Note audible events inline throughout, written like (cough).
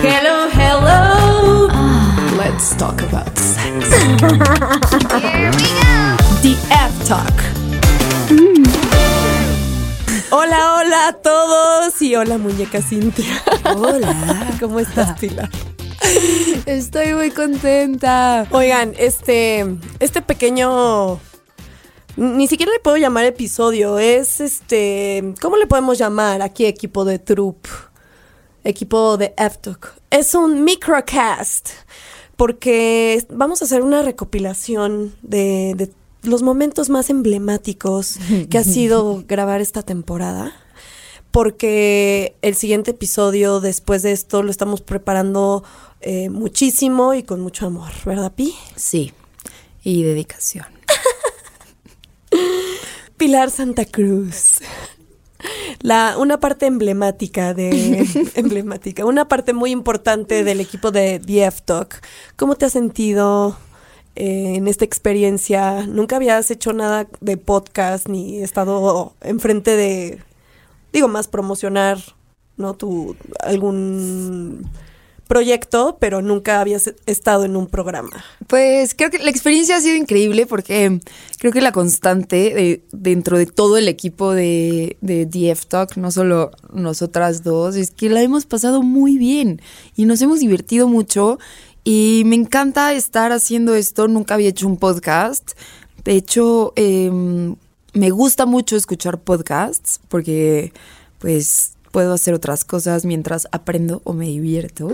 Hello, hello. Let's talk about sex. Here we go. The F Talk. Hola, hola a todos y hola muñeca Cintia. Hola. (laughs) ¿Cómo estás, Pilar? Estoy muy contenta. Oigan, este, este pequeño, ni siquiera le puedo llamar episodio, es este, ¿cómo le podemos llamar aquí equipo de Troop? Equipo de F-Talk. Es un microcast, porque vamos a hacer una recopilación de, de los momentos más emblemáticos que ha sido (laughs) grabar esta temporada. Porque el siguiente episodio después de esto lo estamos preparando eh, muchísimo y con mucho amor, ¿verdad, Pi? Sí. Y dedicación. (laughs) Pilar Santa Cruz. La, una parte emblemática de (laughs) emblemática, una parte muy importante del equipo de DF Talk. ¿Cómo te has sentido eh, en esta experiencia? Nunca habías hecho nada de podcast ni estado enfrente de, digo, más promocionar, ¿no? Tu algún proyecto, pero nunca habías estado en un programa. Pues creo que la experiencia ha sido increíble porque creo que la constante de, dentro de todo el equipo de, de DF Talk, no solo nosotras dos, es que la hemos pasado muy bien y nos hemos divertido mucho y me encanta estar haciendo esto. Nunca había hecho un podcast. De hecho, eh, me gusta mucho escuchar podcasts porque pues puedo hacer otras cosas mientras aprendo o me divierto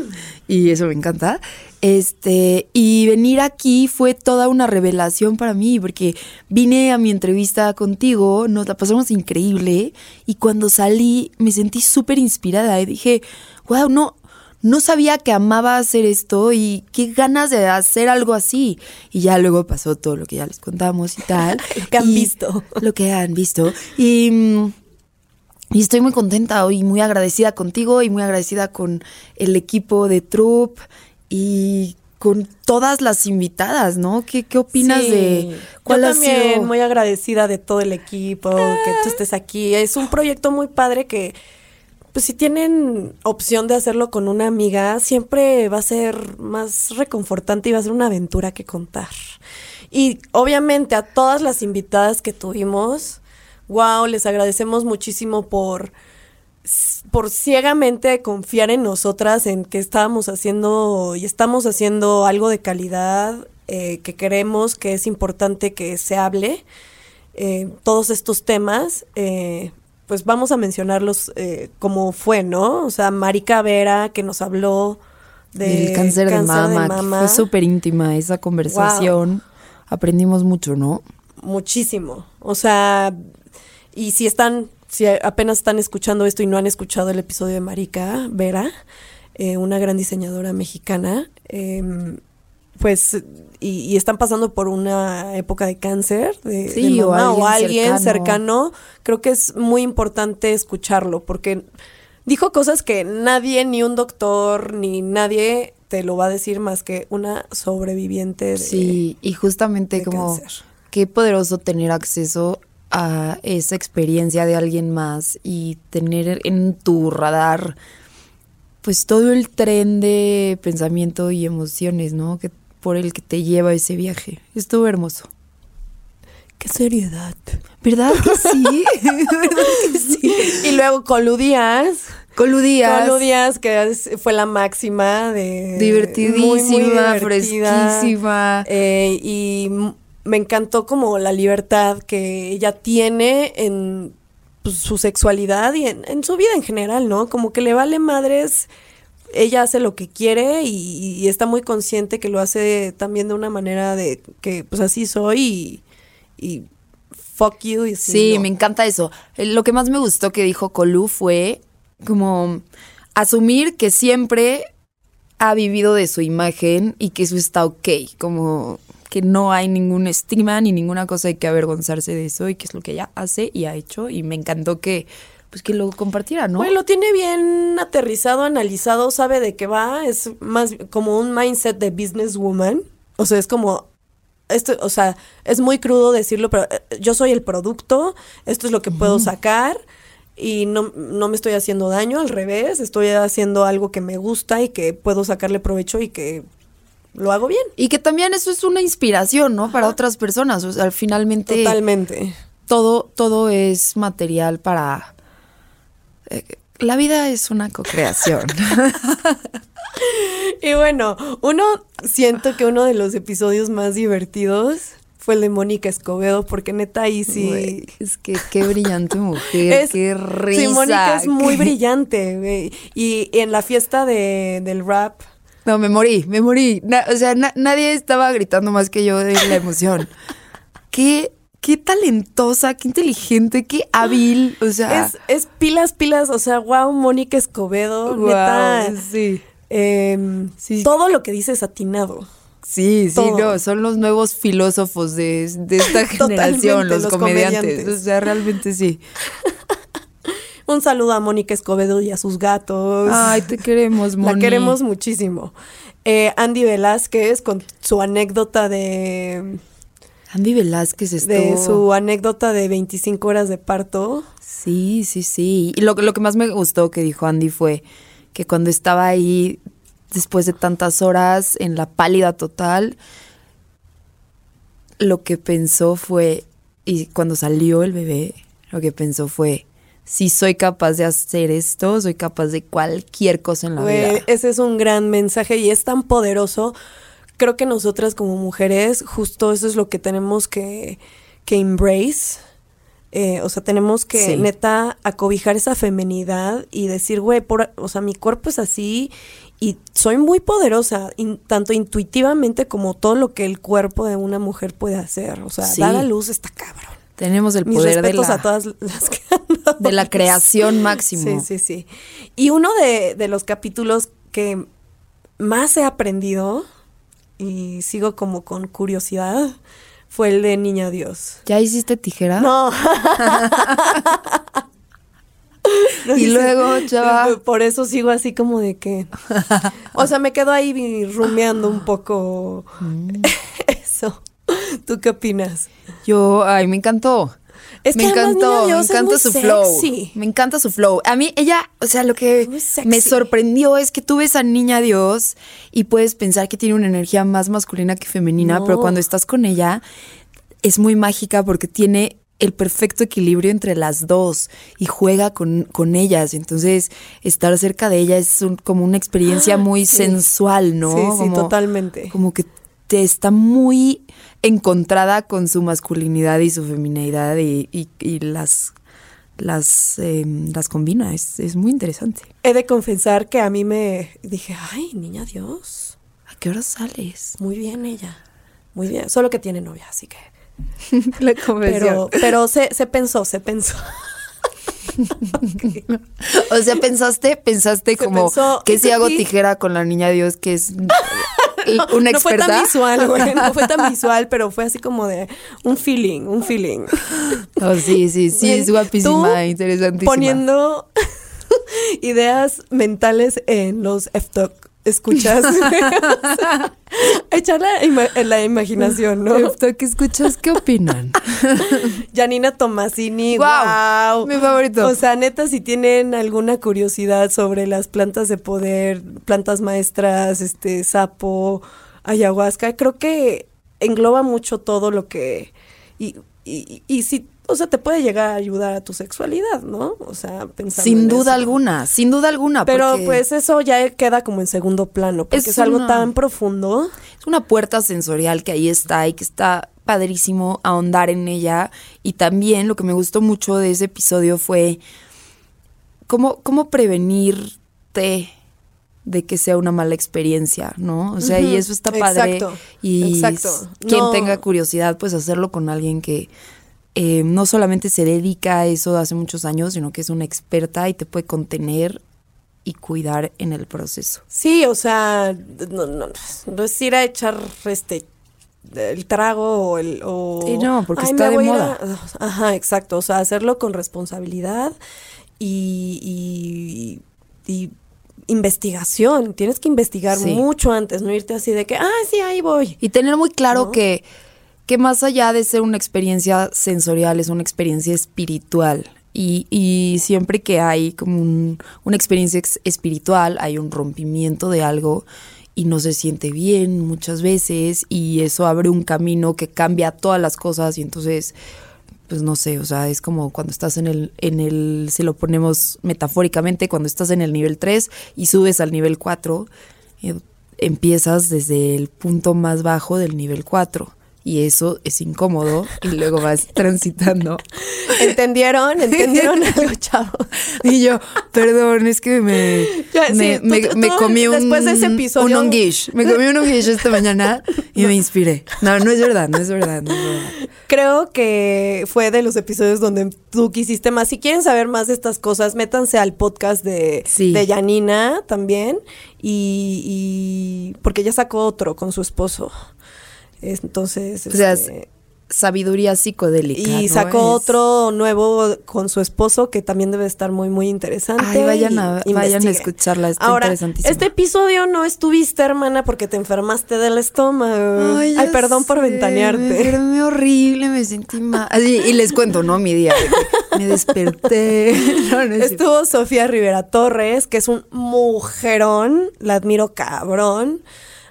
y eso me encanta. Este, y venir aquí fue toda una revelación para mí porque vine a mi entrevista contigo, nos la pasamos increíble y cuando salí me sentí súper inspirada y dije, wow, no, no sabía que amaba hacer esto y qué ganas de hacer algo así. Y ya luego pasó todo lo que ya les contamos y tal. (laughs) Lo que han visto. Lo que han visto. Y, mm, y estoy muy contenta y muy agradecida contigo y muy agradecida con el equipo de Troop y con todas las invitadas, ¿no? ¿Qué, qué opinas Sí. de cuál Yo ha también sido? muy agradecida de todo el equipo, que tú estés aquí. Es un proyecto muy padre que, pues si tienen opción de hacerlo con una amiga, siempre va a ser más reconfortante y va a ser una aventura que contar. Y obviamente a todas las invitadas que tuvimos, wow, les agradecemos muchísimo por por ciegamente confiar en nosotras, en que estábamos haciendo y estamos haciendo algo de calidad, eh, que creemos que es importante que se hable. eh, todos estos temas, eh, pues vamos a mencionarlos eh, como fue, ¿no? O sea, Marica Vera, que nos habló de del cáncer, de mama, mama. fue súper íntima esa conversación. Aprendimos mucho, ¿no? Muchísimo. O sea, y si están, si apenas están escuchando esto y no han escuchado el episodio de Marica Vera, eh, una gran diseñadora mexicana, em, pues, y, y están pasando por una época de cáncer de, Sí, de o mamá, o alguien alguien cercano. cercano, creo que es muy importante escucharlo, porque dijo cosas que nadie, ni un doctor, ni nadie te lo va a decir más que una sobreviviente de, Sí, y justamente de como cáncer. qué poderoso tener acceso a esa experiencia de alguien más y tener en tu radar pues todo el tren de pensamiento y emociones, ¿no? Que por el que te lleva ese viaje. Estuvo hermoso. Qué seriedad. ¿Verdad que sí? ¿Verdad que sí? Y luego Coludías. Coludías. Coludías, que fue la máxima de... Divertidísima, muy, muy divertida. fresquísima. Eh, y me encantó como la libertad que ella tiene en pues, su sexualidad y en, en su vida en general, ¿no? Como que le vale madres, ella hace lo que quiere y, y está muy consciente que lo hace también de una manera de que pues así soy y, y fuck you. Y Sí, ¿no? me encanta eso. Eh, Lo que más me gustó que dijo Colú fue como asumir que siempre ha vivido de su imagen y que eso está ok, como que no hay ningún estigma ni ninguna cosa de que avergonzarse de eso y que es lo que ella hace y ha hecho y me encantó que pues que lo compartiera, ¿no? Güey, lo tiene bien aterrizado, analizado, sabe de qué va, es más como un mindset de businesswoman. O sea, es como esto, o sea, es muy crudo decirlo, pero eh, yo soy el producto, esto es lo que puedo sacar y no, no me estoy haciendo daño, al revés, estoy haciendo algo que me gusta y que puedo sacarle provecho y que lo hago bien. Y que también eso es una inspiración, ¿no? Para otras personas. O sea, finalmente Totalmente. todo, todo es material para. eh, la vida es una co-creación. (laughs) Y bueno, uno, siento que uno de los episodios más divertidos fue el de Mónica Escobedo, porque neta ahí sí... Es que qué brillante mujer, (laughs) Es- qué risa. Sí, Mónica es muy brillante, güey. Y en la fiesta de, del rap, No, me morí, me morí. Na- o sea, na- nadie estaba gritando más que yo de la emoción. (laughs) qué, qué talentosa, qué inteligente, qué hábil. O sea, es, es pilas, pilas, o sea, wow, Mónica Escobedo, guau, neta. sí. em, Sí. Todo lo que dice es atinado. Sí, sí, Todo. no, son los nuevos filósofos de, de esta (laughs) generación, los, los comediantes. comediantes. O sea, realmente sí. (laughs) Un saludo a Mónica Escobedo y a sus gatos. Ay, te queremos, (laughs) Moni. La queremos muchísimo. Eh, Andy Velázquez con su anécdota de, Andy Velázquez estuvo... de su anécdota de 25 horas de parto. Sí, sí, sí. Y lo, lo que más me gustó que dijo Andy fue que cuando estaba ahí, después de tantas horas, en la pálida total, lo que pensó fue, y cuando salió el bebé, lo que pensó fue, si soy capaz de hacer esto, soy capaz de cualquier cosa en la vida. ese es un gran mensaje y es tan poderoso. Creo que nosotras como mujeres, justo eso es lo que tenemos que, que embrace. Eh, o sea, tenemos que Sí. neta acobijar esa femenidad y decir, güey, por- o sea, mi cuerpo es así y soy muy poderosa, in- tanto intuitivamente como todo lo que el cuerpo de una mujer puede hacer. O sea, Sí. dar a luz está cabrón. Tenemos el Mis poder de la, a todas las de la creación (laughs) máximo. Sí, sí, sí. Y uno de, de los capítulos que más he aprendido y sigo como con curiosidad fue el de Niña Dios. ¿Ya hiciste tijera? No. (laughs) (laughs) No Y hice- luego, chava. Por eso sigo así como de que. O sea, me quedo ahí rumiando un poco Mm. eso. ¿Tú qué opinas? Yo, ay, me encantó. Es me que encantó, me encanta muy su flow. sexy. Me encanta su flow. A mí, ella, o sea, lo que Muy me sorprendió es que tú ves a Niña Dios y puedes pensar que tiene una energía más masculina que femenina, No. pero cuando estás con ella es muy mágica porque tiene el perfecto equilibrio entre las dos y juega con, con ellas. Entonces, estar cerca de ella es un- como una experiencia muy Ah, Sí. sensual, ¿no? Sí, sí, Como- totalmente. como que está muy encontrada con su masculinidad y su feminidad y, y- y las las eh, las combina es, es muy interesante He de confesar que a mí me dije, ay, niña Dios, ¿a qué hora sales? muy bien ella, muy bien, solo que tiene novia, así que. (laughs) la Pero, pero se, se pensó, se pensó. (laughs) o sea pensaste pensaste Se como que si hago tijera con la niña Dios que es (laughs) una no fue experta tan visual, (laughs) güey, no fue tan visual, pero fue así como de un feeling, un feeling. Oh, sí sí sí es guapísima interesantísima Poniendo (laughs) ideas mentales en los F-Talk. Escuchas. O (laughs) sea, echar la, ima- en la imaginación, ¿no? Que escuchas qué opinan (laughs) Janina Tomasini, Guau, wow. mi favorito. O sea, neta, si tienen alguna curiosidad sobre las plantas de poder, plantas maestras, este, sapo, ayahuasca, creo que engloba mucho todo lo que. Y, y, y si, o sea, te puede llegar a ayudar a tu sexualidad, ¿no? O sea, pensando. sin en duda eso. alguna sin duda alguna Pero porque- pues eso ya queda como en segundo plano, porque es, Es algo una- tan profundo. Es una puerta sensorial que ahí está y que está padrísimo ahondar en ella. Y también lo que me gustó mucho de ese episodio fue cómo, cómo prevenirte de que sea una mala experiencia, ¿no? O sea, y eso está padre. exacto, y exacto. quien No. tenga curiosidad, pues hacerlo con alguien que eh, no solamente se dedica a eso hace muchos años, sino que es una experta y te puede contener y cuidar en el proceso. Sí, o sea, no, no, no es ir a echar este el trago o el o Sí, no, porque "Ay, está de moda". a-". Ajá, exacto, o sea, hacerlo con responsabilidad y, y, y investigación. Tienes que investigar Sí. mucho antes, no irte así de que, ah, sí, ahí voy. Y tener muy claro ¿No? que, que más allá de ser una experiencia sensorial, es una experiencia espiritual. Y, y siempre que hay como un- una experiencia ex- espiritual, hay un rompimiento de algo y no se siente bien muchas veces y eso abre un camino que cambia todas las cosas y entonces pues no sé, o sea, es como cuando estás en el, en el, se lo ponemos metafóricamente, cuando estás en el nivel 3 y subes al nivel 4, eh, empiezas desde el punto más bajo del nivel 4 y eso es incómodo y luego vas (laughs) transitando. ¿Entendieron? ¿Entendieron (laughs) algo, chavo? Y yo, perdón, es que me, Ya, sí, me, tú- me- tú- me tú comí un, después de ese episodio- un onguish. Me comí un onguish esta mañana y me inspiré. No, no es verdad, no es verdad, no es verdad. Creo que fue de los episodios donde tú quisiste más. Si quieren saber más de estas cosas, métanse al podcast de, Sí. de Yanina también. Y, y- porque ella sacó otro con su esposo. Entonces. O sea, este, Sabiduría psicodélica. y ¿no? sacó Es- otro nuevo con su esposo que también debe estar muy, muy interesante. Ay, vayan y a- vayan a investiguen. escucharla, está Ahora, este episodio no estuviste, hermana, porque te enfermaste del estómago. Ay, perdón por Me ventanearte. enfermé horrible, me sentí mal. Así, y les cuento, ¿no? Mi día. Me desperté. (laughs) No, no es cierto. Estuvo Sofía Rivera Torres, que es un mujerón, la admiro cabrón.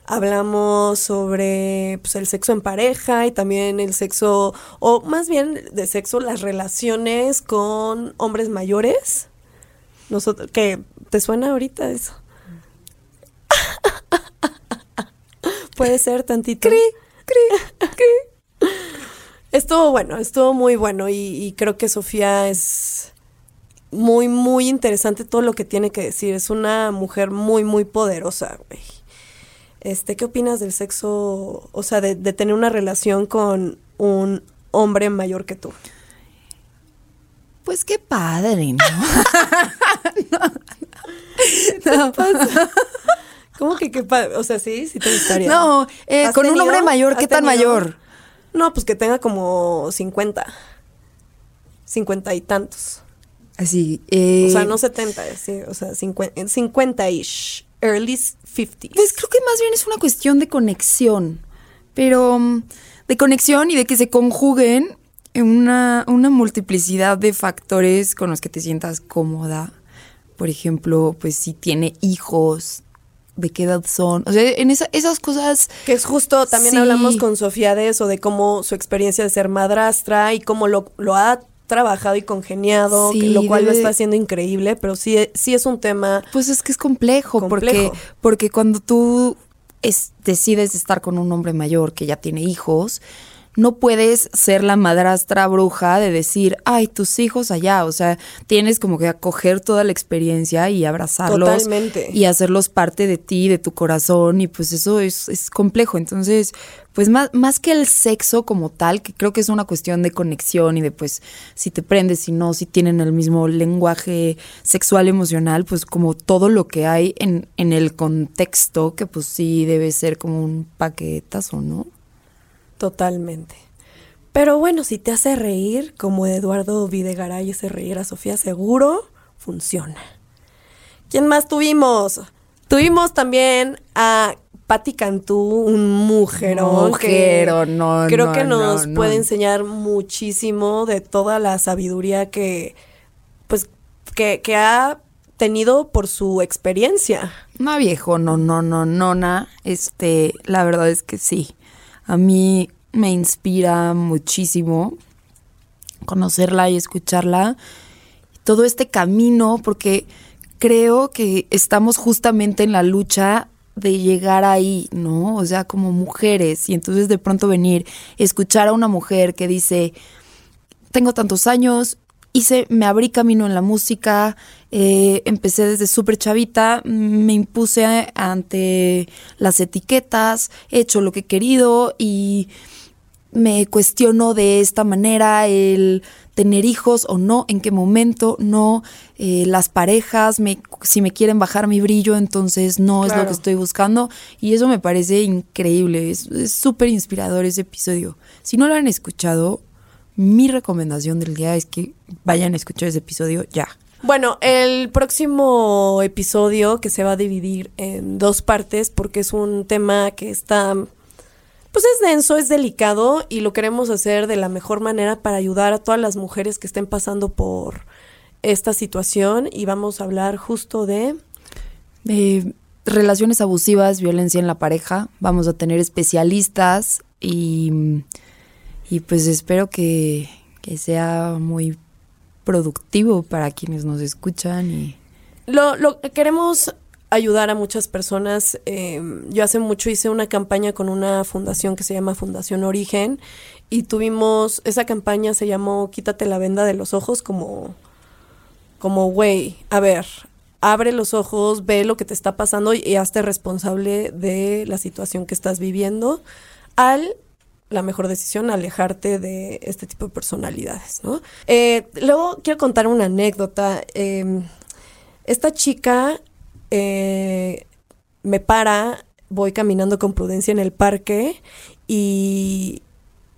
Hablamos sobre pues, el sexo en pareja y también el sexo, o más bien de sexo, las relaciones con hombres mayores. Nosotros, ¿qué? ¿Te suena ahorita eso? (laughs) Puede ser tantito. Estuvo bueno, estuvo muy bueno y, y creo que Sofía es muy, muy interesante todo lo que tiene que decir. Es una mujer muy, muy poderosa, güey. Este, ¿qué opinas del sexo, o sea, de, de tener una relación con un hombre mayor que tú? Pues qué padre, ¿no? (laughs) no, (laughs) ¿Cómo que qué pa- O sea, sí, sí te gustaría. No, eh, ¿Has con un hombre mayor, ¿Has ¿qué tan tenido? mayor? No, pues que tenga como 50. 50 y tantos. Así. eh, O sea, no 70, sí, o sea, 50, 50-ish, early 50s. Pues creo que más bien es una cuestión de conexión, pero mm, de conexión y de que se conjuguen en una, una multiplicidad de factores con los que te sientas cómoda. Por ejemplo, pues si tiene hijos, de qué edad son. O sea, en esa- esas cosas Que es justo, también Sí. hablamos con Sofía de eso, de cómo su experiencia de ser madrastra y cómo lo, lo ha trabajado y congeniado, que- lo cual lo está haciendo increíble, pero sí, sí es un tema Pues es que es complejo, Complejo. porque porque cuando tú es- decides estar con un hombre mayor que ya tiene hijos, no puedes ser la madrastra bruja de decir, ay, tus hijos allá. O sea, tienes como que acoger toda la experiencia y abrazarlos. Totalmente. Y hacerlos parte de ti, de tu corazón. Y pues eso es, es complejo. Entonces, pues más, más que el sexo como tal, que creo que es una cuestión de conexión y de pues si te prendes, si no, si tienen el mismo lenguaje sexual, emocional, pues como todo lo que hay en, en el contexto, que pues sí debe ser como un paquetazo, ¿no? Totalmente. Pero bueno, si te hace reír, como Eduardo Videgaray hace reír a Sofía, seguro funciona. ¿Quién más tuvimos? Tuvimos también a Patti Cantú, un mujerón. Mujerón, que no, Creo no, que nos no, no. puede enseñar muchísimo de toda la sabiduría que, pues, que, que ha tenido por su experiencia. No, viejo, no, no, no, nona. Este, la verdad es que sí. A mí me inspira muchísimo conocerla y escucharla. Todo este camino, porque creo que estamos justamente en la lucha de llegar ahí, ¿no? O sea, como mujeres. Y entonces de pronto venir, escuchar a una mujer que dice, tengo tantos años, hice, me abrí camino en la música, eh, empecé desde súper chavita, me impuse ante las etiquetas, he hecho lo que he querido y me cuestiono de esta manera el tener hijos o no, en qué momento, no, eh, las parejas, me, si me quieren bajar mi brillo, entonces no es lo que estoy buscando. Y eso me parece increíble, es es súper inspirador ese episodio. Si no lo han escuchado, mi recomendación del día es que vayan a escuchar ese episodio ya. Bueno, el próximo episodio que se va a dividir en dos partes porque es un tema que está, pues es denso, es delicado y lo queremos hacer de la mejor manera para ayudar a todas las mujeres que estén pasando por esta situación y vamos a hablar justo de... de relaciones abusivas, violencia en la pareja. Vamos a tener especialistas y, y pues espero que, que sea muy productivo para quienes nos escuchan y Lo, lo queremos ayudar a muchas personas. Eh, yo hace mucho hice una campaña con una fundación que se llama Fundación Origen y tuvimos, esa campaña se llamó Quítate la venda de los ojos como, como, güey, a ver, abre los ojos, ve lo que te está pasando y hazte responsable de la situación que estás viviendo al la mejor decisión alejarte de este tipo de personalidades, ¿no? Eh, luego quiero contar una anécdota. Eh, esta chica eh, me para, voy caminando con prudencia en el parque y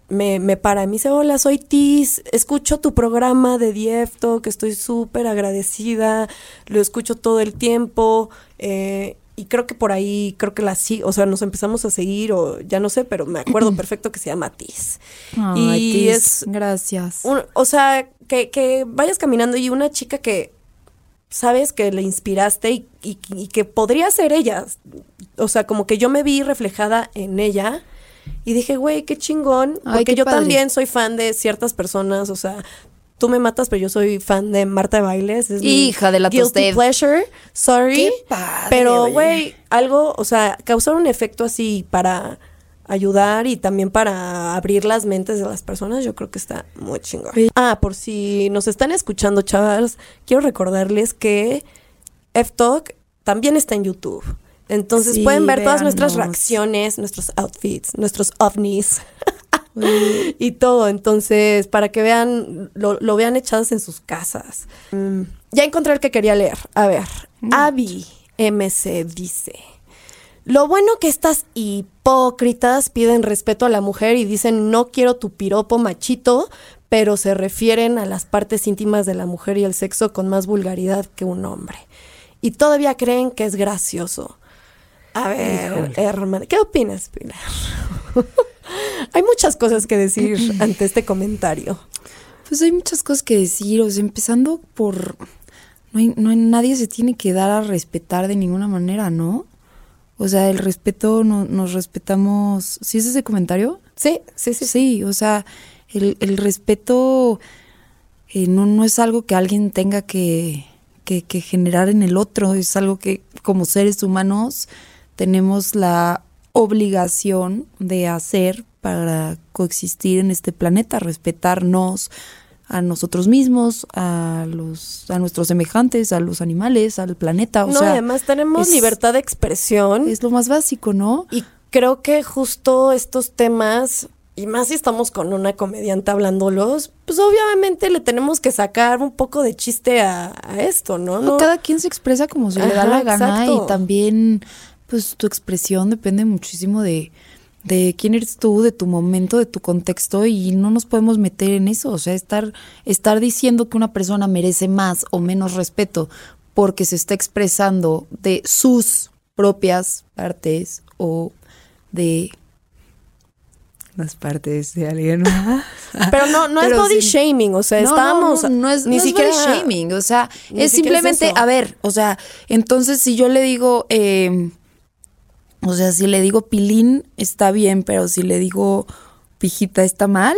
me, me para y me dice, hola, soy Tis, escucho tu programa de Diefto, que estoy súper agradecida, lo escucho todo el tiempo, eh, y creo que por ahí, creo que la sí, o sea, nos empezamos a seguir, o ya no sé, pero me acuerdo (clears throat) perfecto que se llama Tis. Ay, y Tis, es gracias. un- o sea, que, que vayas caminando y una chica que sabes que le inspiraste y, y- y que podría ser ella. O sea, como que yo me vi reflejada en ella y dije, güey, qué chingón. Ay, Porque qué yo padre. también soy fan de ciertas personas, o sea. Tú me matas, pero yo soy fan de Marta de Bailes. Es mi Hija de la guilty tosted. pleasure. Sorry. Qué padre, Pero, güey, algo, o sea, causar un efecto así para ayudar y también para abrir las mentes de las personas, yo creo que está muy chingón. Ah, por si nos están escuchando, chavas, quiero recordarles que F-Talk también está en YouTube. Entonces Sí, pueden ver todas nuestras reacciones, nuestros outfits, nuestros ovnis (laughs) y todo. Entonces, para que vean, lo, lo vean echadas en sus casas. Mm, ya encontré el que quería leer. A ver, Abby MC dice. Lo bueno que estas hipócritas piden respeto a la mujer y dicen no quiero tu piropo machito, pero se refieren a las partes íntimas de la mujer y el sexo con más vulgaridad que un hombre. Y todavía creen que es gracioso. A ver, hermana, ¿qué opinas, Pilar? (laughs) Hay muchas cosas que decir (clears throat) ante este comentario. Pues hay muchas cosas que decir, o sea, empezando por... No hay, no hay- nadie se tiene que dar a respetar de ninguna manera, ¿no? O sea, el respeto, no, nos respetamos... ¿Sí es ese comentario? Sí, sí, sí. Sí, o sea, el, el respeto eh, no, no es algo que alguien tenga que, que, que generar en el otro, es algo que como seres humanos tenemos la obligación de hacer para coexistir en este planeta, respetarnos a nosotros mismos, a los a nuestros semejantes, a los animales, al planeta, o no, sea, además tenemos es- libertad de expresión. es lo más básico, ¿no? Y creo que justo estos temas, y más si estamos con una comediante hablándolos, pues obviamente le tenemos que sacar un poco de chiste a, a esto, ¿no? No, Cada quien se expresa como se le da la gana exacto. y también, pues tu expresión depende muchísimo de, de quién eres tú, de tu momento, de tu contexto y no nos podemos meter en eso. O sea, estar, estar diciendo que una persona merece más o menos respeto porque se está expresando de sus propias partes o de las partes de alguien más. (laughs) Pero no, no es body sí. shaming, o sea, No, no, estábamos. no, no es, ni no es siquiera body shaming, o sea, ni es es simplemente, a ver, o sea, entonces si yo le digo, eh, o sea, si le digo pilín está bien, pero si le digo pijita está mal,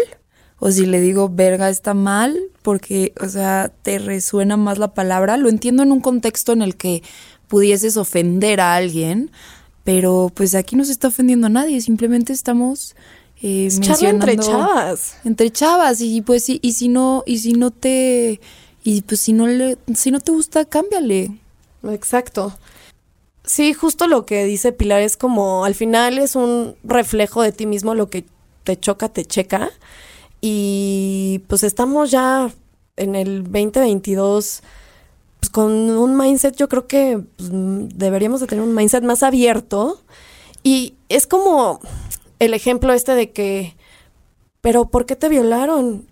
o si le digo verga está mal, porque, o sea, te resuena más la palabra, lo entiendo en un contexto en el que pudieses ofender a alguien, pero pues aquí no se está ofendiendo a nadie, simplemente estamos... Eh, Es charla entre chavas. entre chavas y pues sí, y si no y si no te y pues si no le si no te gusta cámbiale Exacto. Sí, justo lo que dice Pilar es como al final es un reflejo de ti mismo, lo que te choca, te checa. Y pues estamos ya en el 2022 pues, con un mindset, yo creo que pues, deberíamos de tener un mindset más abierto. Y es como el ejemplo este de que, pero ¿por qué te violaron?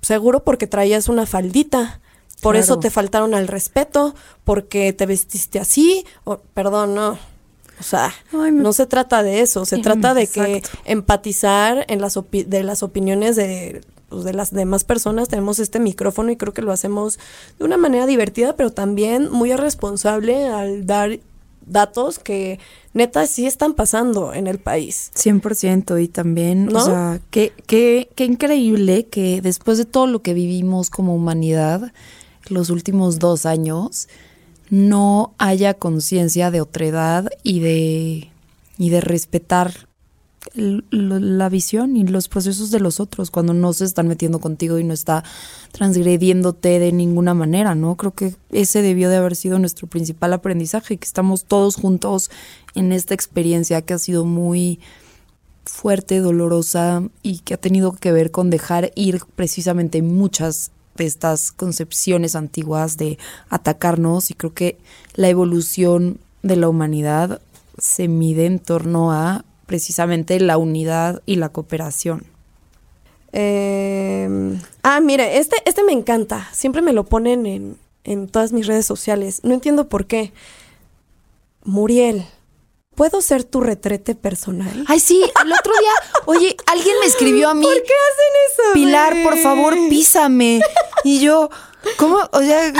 Seguro porque traías una faldita. Por eso te faltaron al respeto, porque te vestiste así, o, perdón, no. O sea, Ay, me- no se trata de eso, se Sí, trata de que empatizar en las opi- de las opiniones de pues, de las demás personas tenemos este micrófono y creo que lo hacemos de una manera divertida, pero también muy responsable al dar datos que neta sí están pasando en el país. 100% y también, ¿No? o sea, qué, qué, qué increíble que después de todo lo que vivimos como humanidad los últimos dos años, no haya conciencia de otredad y de, y de respetar la visión y los procesos de los otros cuando no se están metiendo contigo y no está transgrediéndote de ninguna manera, ¿no? Creo que ese debió de haber sido nuestro principal aprendizaje, que estamos todos juntos en esta experiencia que ha sido muy fuerte, dolorosa y que ha tenido que ver con dejar ir precisamente muchas de estas concepciones antiguas de atacarnos y creo que la evolución de la humanidad se mide en torno a precisamente la unidad y la cooperación. Eh, ah, mire, este, este me encanta. Siempre me lo ponen en, en todas mis redes sociales. No entiendo por qué. Muriel, ¿puedo ser tu retrete personal? Ay, sí, el otro día, oye, alguien me escribió a mí. ¿Por qué hacen eso? Pilar, por favor, písame. Y yo, ¿cómo? O sea,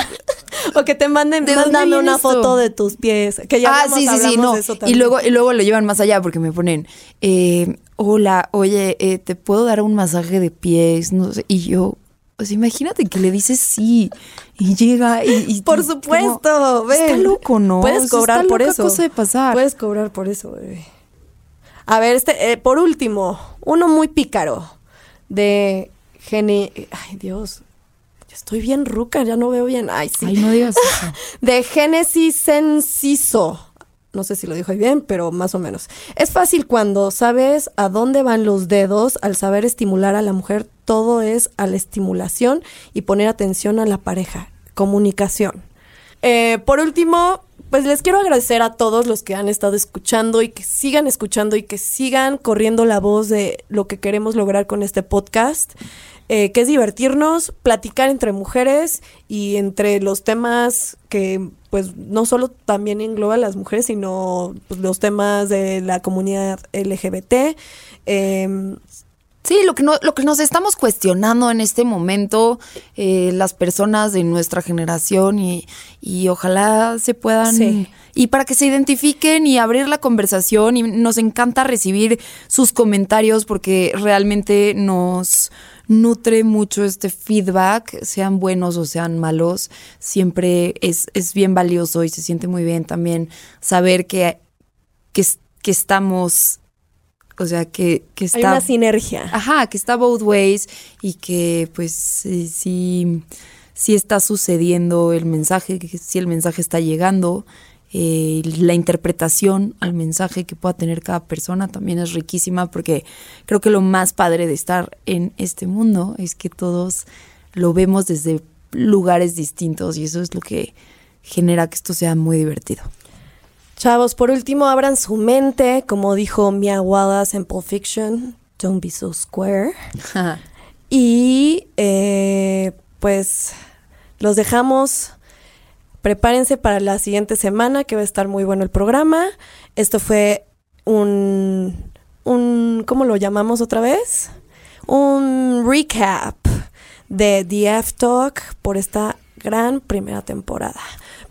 O que te manden, ¿De mándame una esto? foto de tus pies. Que ya ah, sí, sí, sí, no. Y luego, y luego lo llevan más allá porque me ponen, eh, hola, oye, eh, ¿te puedo dar un masaje de pies? No sé. Y yo, pues imagínate que le dices sí y llega y... y- Por supuesto, como- ven. Está loco, ¿no? O Puedes sea, cobrar está por loca eso. cosa de pasar. Puedes cobrar por eso, bebé. A ver, este, eh, por último, uno muy pícaro de Gene. Ay, Dios. Yo estoy bien ruca, ya no veo bien. Ay, sí. Ay, no digas (laughs) eso. de Génesis Senciso. No sé si lo dijo bien, pero más o menos. Es fácil cuando sabes a dónde van los dedos al saber estimular a la mujer. Todo es a la estimulación y poner atención a la pareja. Comunicación. Eh, por último, pues les quiero agradecer a todos los que han estado escuchando y que sigan escuchando y que sigan corriendo la voz de lo que queremos lograr con este podcast, eh, que es divertirnos, platicar entre mujeres y entre los temas que pues no solo también engloba a las mujeres, sino pues, los temas de la comunidad LGBT. em, Sí, lo que, no, lo que nos estamos cuestionando en este momento, eh, las personas de nuestra generación y, y ojalá se puedan... Sí. Y para que se identifiquen y abrir la conversación y nos encanta recibir sus comentarios porque realmente nos nutre mucho este feedback, sean buenos o sean malos, siempre es, es bien valioso y se siente muy bien también saber que, que, es- que estamos, o sea, que, que está... hay una sinergia. Ajá, que está both ways y que pues sí, sí, sí está sucediendo el mensaje, que sí el mensaje está llegando. Eh, la interpretación al mensaje que pueda tener cada persona también es riquísima porque creo que lo más padre de estar en este mundo es que todos lo vemos desde lugares distintos y eso es lo que genera que esto sea muy divertido. Chavos, por último, abran su mente, como dijo Mia Wallace en Pulp Fiction, don't be so square. (laughs) Y eh, pues los dejamos. Prepárense para la siguiente semana, que va a estar muy bueno el programa. Esto fue un, un ¿cómo lo llamamos otra vez? Un recap de The F Talk por esta gran primera temporada.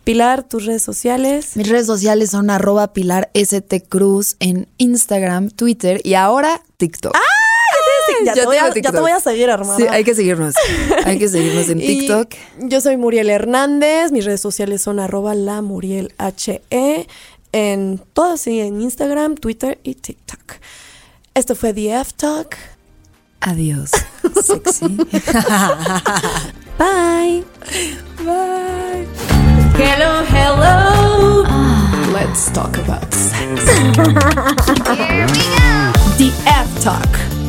Pilar, tus redes sociales. Mis redes sociales son arroba pilar st cruz en Instagram, Twitter y ahora TikTok. (laughs) Ya, Yo te voy a, tengo ya te TikTok. voy a seguir, hermana. Sí, hay que seguirnos. Hay que seguirnos en (laughs) Y TikTok. Yo soy Muriel Hernández. Mis redes sociales son arroba la Muriel HE. En todas, sí, en Instagram, Twitter y TikTok. Esto fue The F Talk. Adiós. (laughs) Sexy. Bye. Bye. Hello, hello. Let's talk about sex. Here we go. The F Talk.